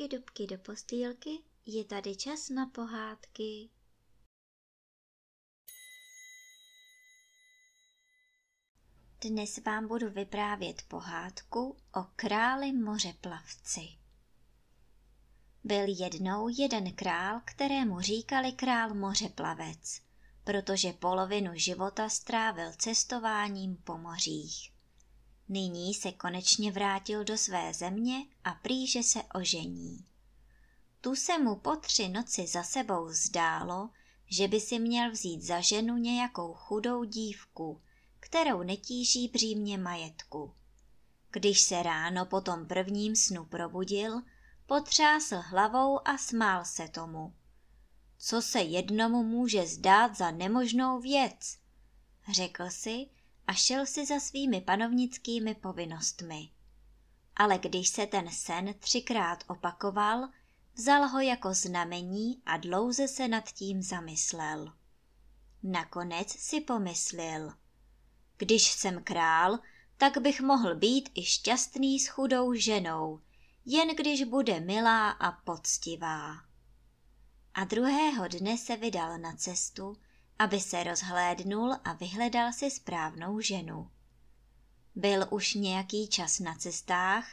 dubky, dubky do postýlky, je tady čas na pohádky. Dnes vám budu vyprávět pohádku o králi mořeplavci. Byl jednou jeden král, kterému říkali král mořeplavec, protože polovinu života strávil cestováním po mořích. Nyní se konečně vrátil do své země a prý, že se ožení. Tu se mu po tři noci za sebou zdálo, že by si měl vzít za ženu nějakou chudou dívku, kterou netíží břímě majetku. Když se ráno po tom prvním snu probudil, potřásl hlavou a smál se tomu. Co se jednomu může zdát za nemožnou věc? Řekl si, a šel si za svými panovnickými povinnostmi. Ale když se ten sen třikrát opakoval, vzal ho jako znamení a dlouze se nad tím zamyslel. Nakonec si pomyslel. Když jsem král, tak bych mohl být i šťastný s chudou ženou, jen když bude milá a poctivá. A druhého dne se vydal na cestu, aby se rozhlédnul a vyhledal si správnou ženu. Byl už nějaký čas na cestách,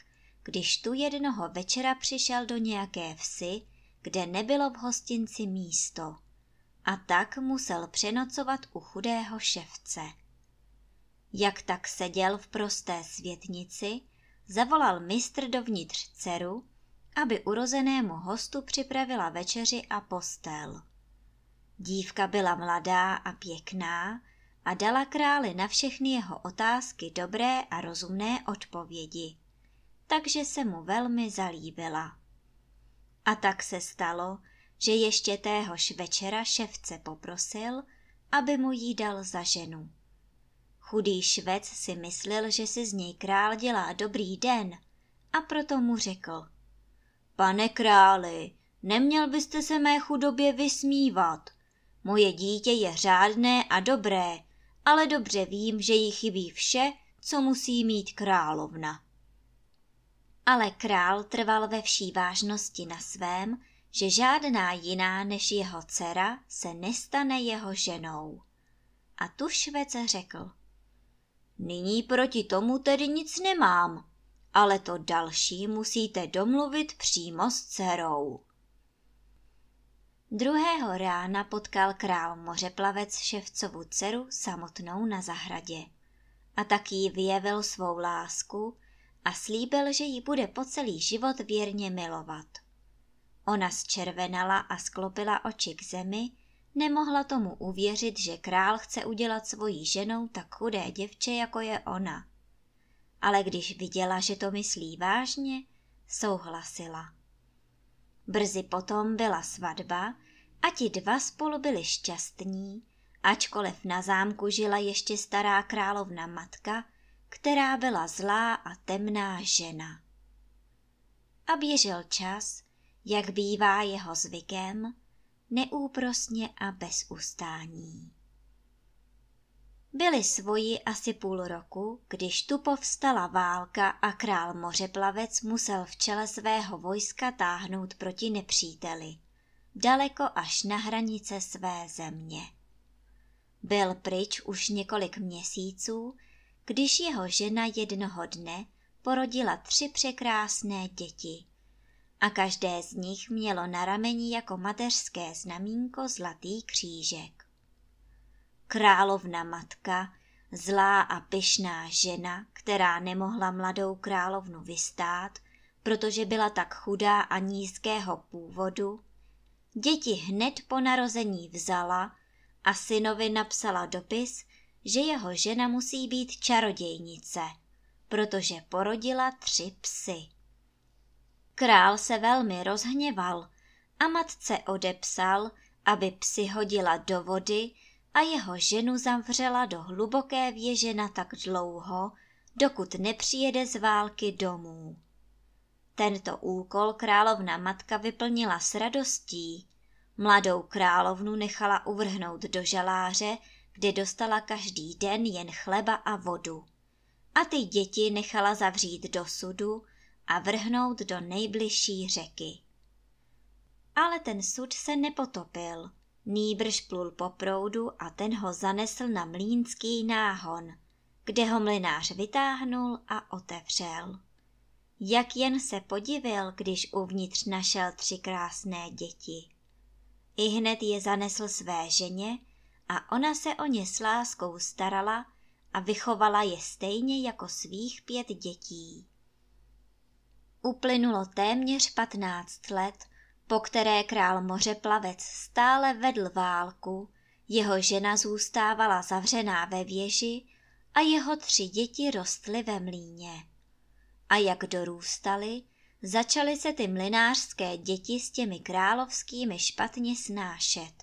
když tu jednoho večera přišel do nějaké vsi, kde nebylo v hostinci místo. A tak musel přenocovat u chudého ševce. Jak tak seděl v prosté světnici, zavolal mistr dovnitř dceru, aby urozenému hostu připravila večeři a postel. Dívka byla mladá a pěkná a dala králi na všechny jeho otázky dobré a rozumné odpovědi, takže se mu velmi zalíbila. A tak se stalo, že ještě téhož večera ševce poprosil, aby mu jí dal za ženu. Chudý švec si myslel, že si z něj král dělá dobrý den a proto mu řekl. Pane králi, neměl byste se mé chudobě vysmívat. Moje dítě je řádné a dobré, ale dobře vím, že jí chybí vše, co musí mít královna. Ale král trval ve vší vážnosti na svém, že žádná jiná než jeho dcera se nestane jeho ženou. A tu švec řekl. Nyní proti tomu tedy nic nemám, ale to další musíte domluvit přímo s dcerou. Druhého rána potkal král mořeplavec ševcovu dceru samotnou na zahradě. A tak jí vyjevil svou lásku a slíbil, že ji bude po celý život věrně milovat. Ona zčervenala a sklopila oči k zemi, nemohla tomu uvěřit, že král chce udělat svojí ženou tak chudé děvče, jako je ona. Ale když viděla, že to myslí vážně, souhlasila. Brzy potom byla svatba a ti dva spolu byli šťastní, ačkoliv na zámku žila ještě stará královna matka, která byla zlá a temná žena. A běžel čas, jak bývá jeho zvykem, neúprosně a bez ustání. Byli svoji asi půl roku, když tu povstala válka a král mořeplavec musel v čele svého vojska táhnout proti nepříteli, daleko až na hranice své země. Byl pryč už několik měsíců, když jeho žena jednoho dne porodila tři překrásné děti a každé z nich mělo na rameni jako mateřské znamínko zlatý křížek. Královna matka, zlá a pyšná žena, která nemohla mladou královnu vystát, protože byla tak chudá a nízkého původu, děti hned po narození vzala a synovi napsala dopis, že jeho žena musí být čarodějnice, protože porodila tři psy. Král se velmi rozhněval a matce odepsal, aby psy hodila do vody a jeho ženu zavřela do hluboké věže na tak dlouho, dokud nepřijede z války domů. Tento úkol královna matka vyplnila s radostí. Mladou královnu nechala uvrhnout do žaláře, kde dostala každý den jen chleba a vodu. A ty děti nechala zavřít do sudu a vrhnout do nejbližší řeky. Ale ten sud se nepotopil, nýbrž plul po proudu a ten ho zanesl na mlínský náhon, kde ho mlinář vytáhnul a otevřel. Jak jen se podivil, když uvnitř našel tři krásné děti. I hned je zanesl své ženě a ona se o ně s láskou starala a vychovala je stejně jako svých pět dětí. Uplynulo téměř patnáct let, po které král mořeplavec stále vedl válku, jeho žena zůstávala zavřená ve věži a jeho tři děti rostly ve mlíně. A jak dorůstali, začaly se ty mlinářské děti s těmi královskými špatně snášet.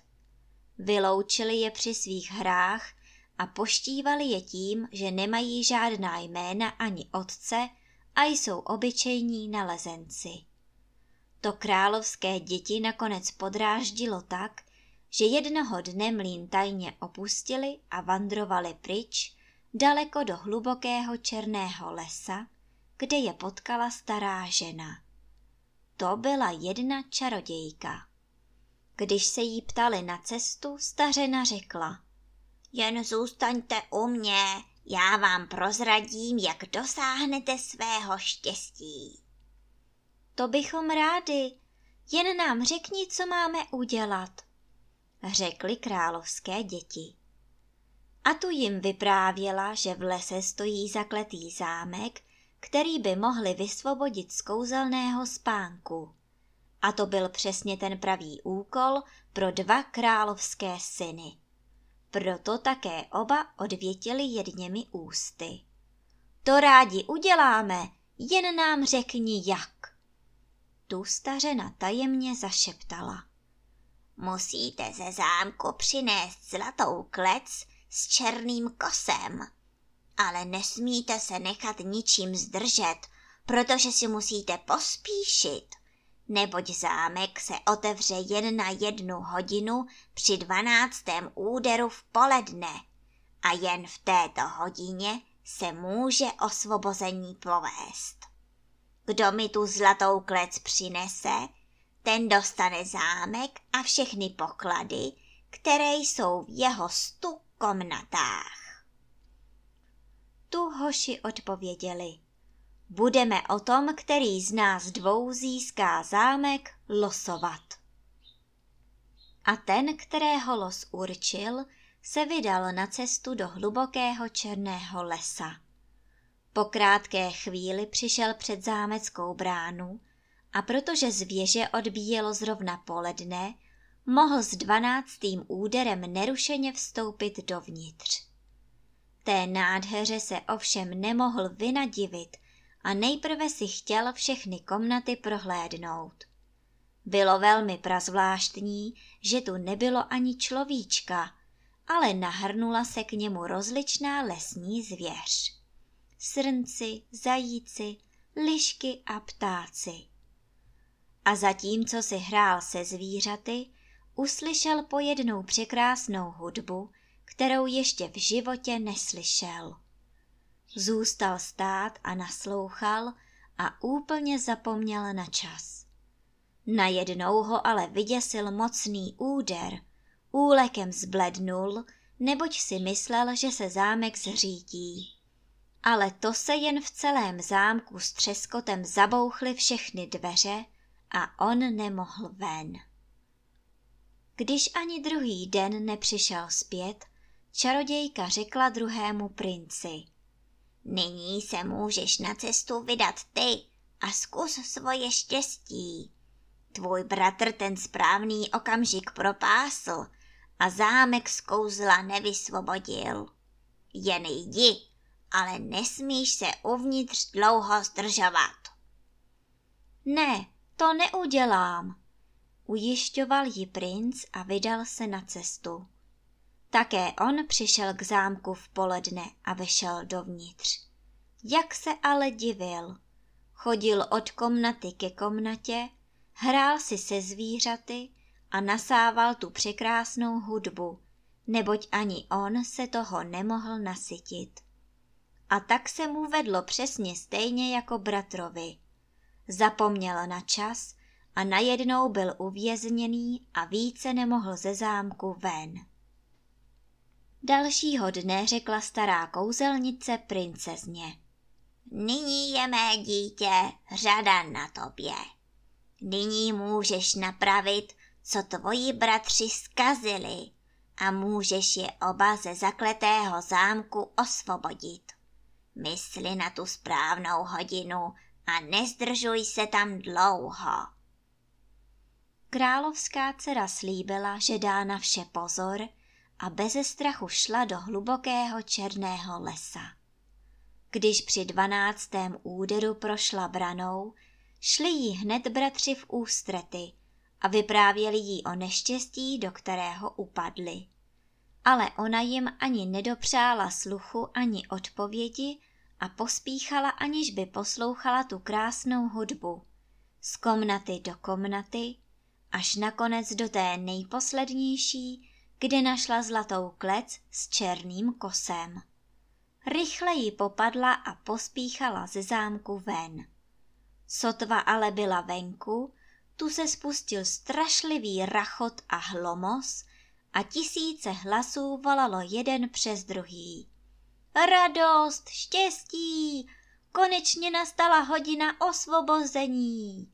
Vyloučili je při svých hrách a poštívali je tím, že nemají žádná jména ani otce a jsou obyčejní nalezenci. To královské děti nakonec podráždilo tak, že jednoho dne mlín tajně opustili a vandrovali pryč daleko do hlubokého černého lesa, kde je potkala stará žena. To byla jedna čarodějka. Když se jí ptali na cestu, stařena řekla. Jen zůstaňte u mě, já vám prozradím, jak dosáhnete svého štěstí. To bychom rádi, jen nám řekni, co máme udělat, řekly královské děti. A tu jim vyprávěla, že v lese stojí zakletý zámek, který by mohli vysvobodit z kouzelného spánku. A to byl přesně ten pravý úkol pro dva královské syny. Proto také oba odvětili jedněmi ústy. To rádi uděláme, jen nám řekni jak. Tu stařena tajemně zašeptala. Musíte ze zámku přinést zlatou klec s černým kosem, ale nesmíte se nechat ničím zdržet, protože si musíte pospíšit neboť zámek se otevře jen na jednu hodinu při dvanáctém úderu v poledne a jen v této hodině se může osvobození povést. Kdo mi tu zlatou klec přinese, ten dostane zámek a všechny poklady, které jsou v jeho stu komnatách. Tu hoši odpověděli – Budeme o tom, který z nás dvou získá zámek, losovat. A ten, kterého los určil, se vydal na cestu do hlubokého černého lesa. Po krátké chvíli přišel před zámeckou bránu a protože z věže odbíjelo zrovna poledne, mohl s dvanáctým úderem nerušeně vstoupit dovnitř. Té nádheře se ovšem nemohl vynadivit a nejprve si chtěl všechny komnaty prohlédnout. Bylo velmi prazvláštní, že tu nebylo ani človíčka, ale nahrnula se k němu rozličná lesní zvěř. Srnci, zajíci, lišky a ptáci. A zatímco si hrál se zvířaty, uslyšel pojednou překrásnou hudbu, kterou ještě v životě neslyšel. Zůstal stát a naslouchal a úplně zapomněl na čas. Najednou ho ale vyděsil mocný úder, úlekem zblednul, neboť si myslel, že se zámek zřítí. Ale to se jen v celém zámku s třeskotem zabouchly všechny dveře a on nemohl ven. Když ani druhý den nepřišel zpět, čarodějka řekla druhému princi – Nyní se můžeš na cestu vydat ty a zkus svoje štěstí. Tvůj bratr ten správný okamžik propásl a zámek z kouzla nevysvobodil. Jen jdi, ale nesmíš se uvnitř dlouho zdržovat. Ne, to neudělám, ujišťoval ji princ a vydal se na cestu. Také on přišel k zámku v poledne a vešel dovnitř. Jak se ale divil. Chodil od komnaty ke komnatě, hrál si se zvířaty a nasával tu překrásnou hudbu, neboť ani on se toho nemohl nasytit. A tak se mu vedlo přesně stejně jako bratrovi. zapomněl na čas a najednou byl uvězněný a více nemohl ze zámku ven. Dalšího dne řekla stará kouzelnice princezně. Nyní je mé dítě řada na tobě. Nyní můžeš napravit, co tvoji bratři zkazili a můžeš je oba ze zakletého zámku osvobodit. Mysli na tu správnou hodinu a nezdržuj se tam dlouho. Královská dcera slíbila, že dá na vše pozor a beze strachu šla do hlubokého černého lesa. Když při dvanáctém úderu prošla branou, šli jí hned bratři v ústrety a vyprávěli jí o neštěstí, do kterého upadli. Ale ona jim ani nedopřála sluchu ani odpovědi a pospíchala, aniž by poslouchala tu krásnou hudbu. Z komnaty do komnaty, až nakonec do té nejposlednější, kde našla zlatou klec s černým kosem. Rychle ji popadla a pospíchala ze zámku ven. Sotva ale byla venku, tu se spustil strašlivý rachot a hlomos a tisíce hlasů volalo jeden přes druhý. Radost, štěstí, konečně nastala hodina osvobození.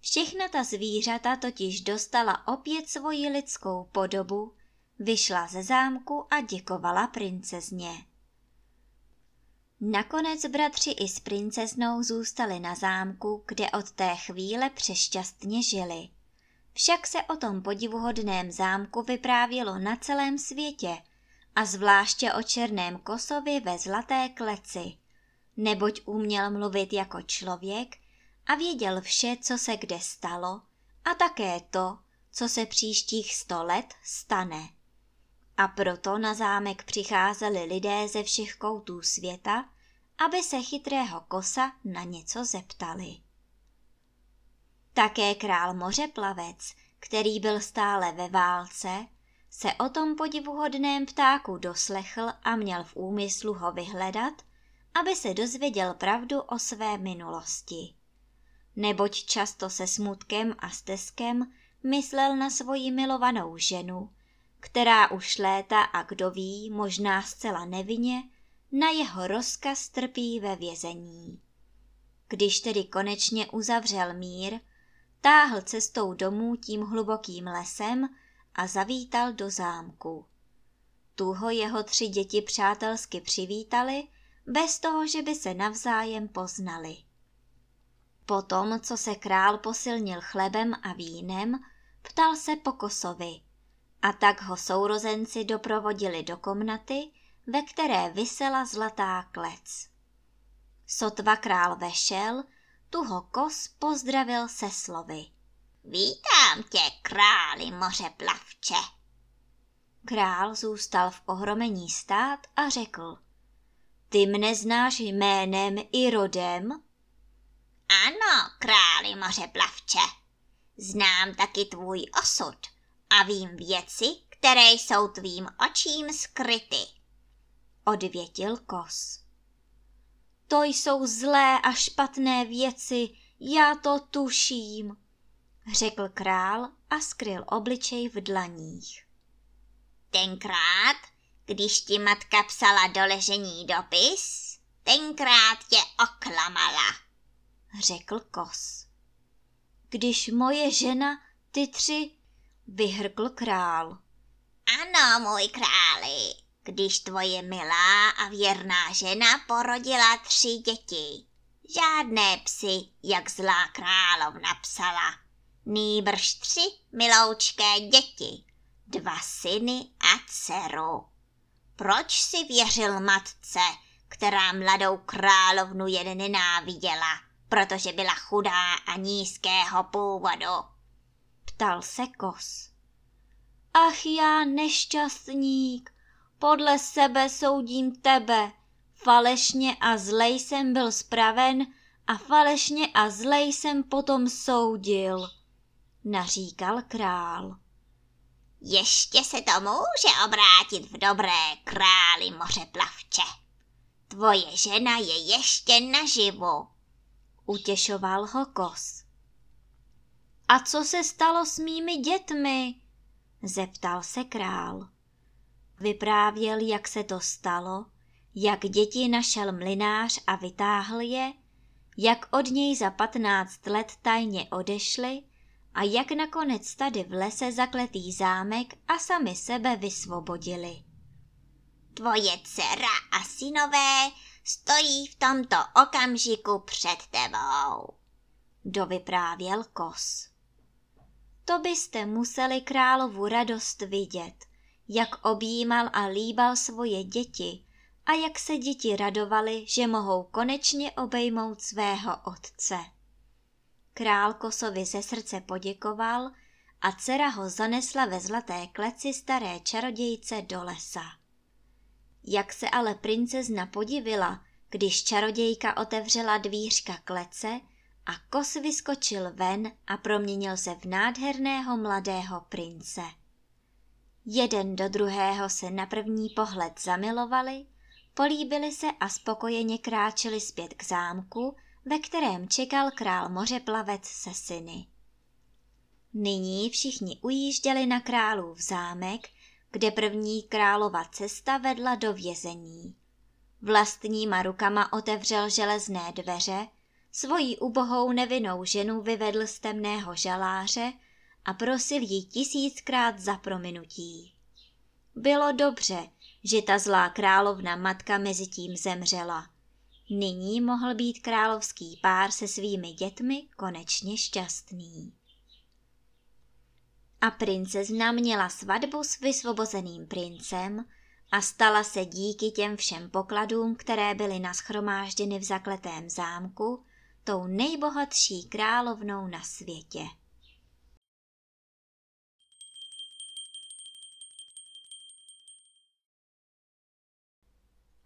Všechna ta zvířata totiž dostala opět svoji lidskou podobu, vyšla ze zámku a děkovala princezně. Nakonec bratři i s princeznou zůstali na zámku, kde od té chvíle přešťastně žili. Však se o tom podivuhodném zámku vyprávělo na celém světě a zvláště o černém kosovi ve zlaté kleci, neboť uměl mluvit jako člověk a věděl vše, co se kde stalo a také to, co se příštích sto let stane. A proto na zámek přicházeli lidé ze všech koutů světa, aby se chytrého kosa na něco zeptali. Také král mořeplavec, který byl stále ve válce, se o tom podivuhodném ptáku doslechl a měl v úmyslu ho vyhledat, aby se dozvěděl pravdu o své minulosti. Neboť často se smutkem a steskem myslel na svoji milovanou ženu, která už léta a kdo ví, možná zcela nevinně, na jeho rozkaz trpí ve vězení. Když tedy konečně uzavřel mír, táhl cestou domů tím hlubokým lesem a zavítal do zámku. Tu ho jeho tři děti přátelsky přivítali, bez toho, že by se navzájem poznali. Potom, co se král posilnil chlebem a vínem, ptal se Pokosovi a tak ho sourozenci doprovodili do komnaty, ve které visela zlatá klec. Sotva král vešel, tu ho kos pozdravil se slovy. Vítám tě, králi moře plavče. Král zůstal v ohromení stát a řekl. Ty mne znáš jménem i rodem? Ano, králi moře plavče. Znám taky tvůj osud a vím věci, které jsou tvým očím skryty. Odvětil kos. To jsou zlé a špatné věci, já to tuším, řekl král a skryl obličej v dlaních. Tenkrát, když ti matka psala do ležení dopis, tenkrát tě oklamala, řekl kos. Když moje žena, ty tři, vyhrkl král. Ano, můj králi, když tvoje milá a věrná žena porodila tři děti. Žádné psy, jak zlá královna psala. Nýbrž tři miloučké děti, dva syny a dceru. Proč si věřil matce, která mladou královnu jen nenáviděla, protože byla chudá a nízkého původu? Ptal se kos. Ach já nešťastník, podle sebe soudím tebe. Falešně a zlej jsem byl spraven a falešně a zlej jsem potom soudil, naříkal král. Ještě se to může obrátit v dobré králi moře plavče. Tvoje žena je ještě naživu. Utěšoval ho kos. A co se stalo s mými dětmi? zeptal se král. Vyprávěl, jak se to stalo, jak děti našel mlinář a vytáhl je, jak od něj za patnáct let tajně odešli a jak nakonec tady v lese zakletý zámek a sami sebe vysvobodili. Tvoje dcera a synové stojí v tomto okamžiku před tebou, dovyprávěl kos. To byste museli královu radost vidět, jak objímal a líbal svoje děti a jak se děti radovali, že mohou konečně obejmout svého otce. Král Kosovi ze srdce poděkoval a dcera ho zanesla ve zlaté kleci staré čarodějce do lesa. Jak se ale princezna podivila, když čarodějka otevřela dvířka klece a kos vyskočil ven a proměnil se v nádherného mladého prince. Jeden do druhého se na první pohled zamilovali, políbili se a spokojeně kráčeli zpět k zámku, ve kterém čekal král mořeplavec se syny. Nyní všichni ujížděli na králův zámek, kde první králova cesta vedla do vězení. Vlastníma rukama otevřel železné dveře, svoji ubohou nevinnou ženu vyvedl z temného žaláře a prosil ji tisíckrát za prominutí. Bylo dobře, že ta zlá královna matka mezi tím zemřela. Nyní mohl být královský pár se svými dětmi konečně šťastný. A princezna měla svatbu s vysvobozeným princem a stala se díky těm všem pokladům, které byly naschromážděny v zakletém zámku, tou nejbohatší královnou na světě.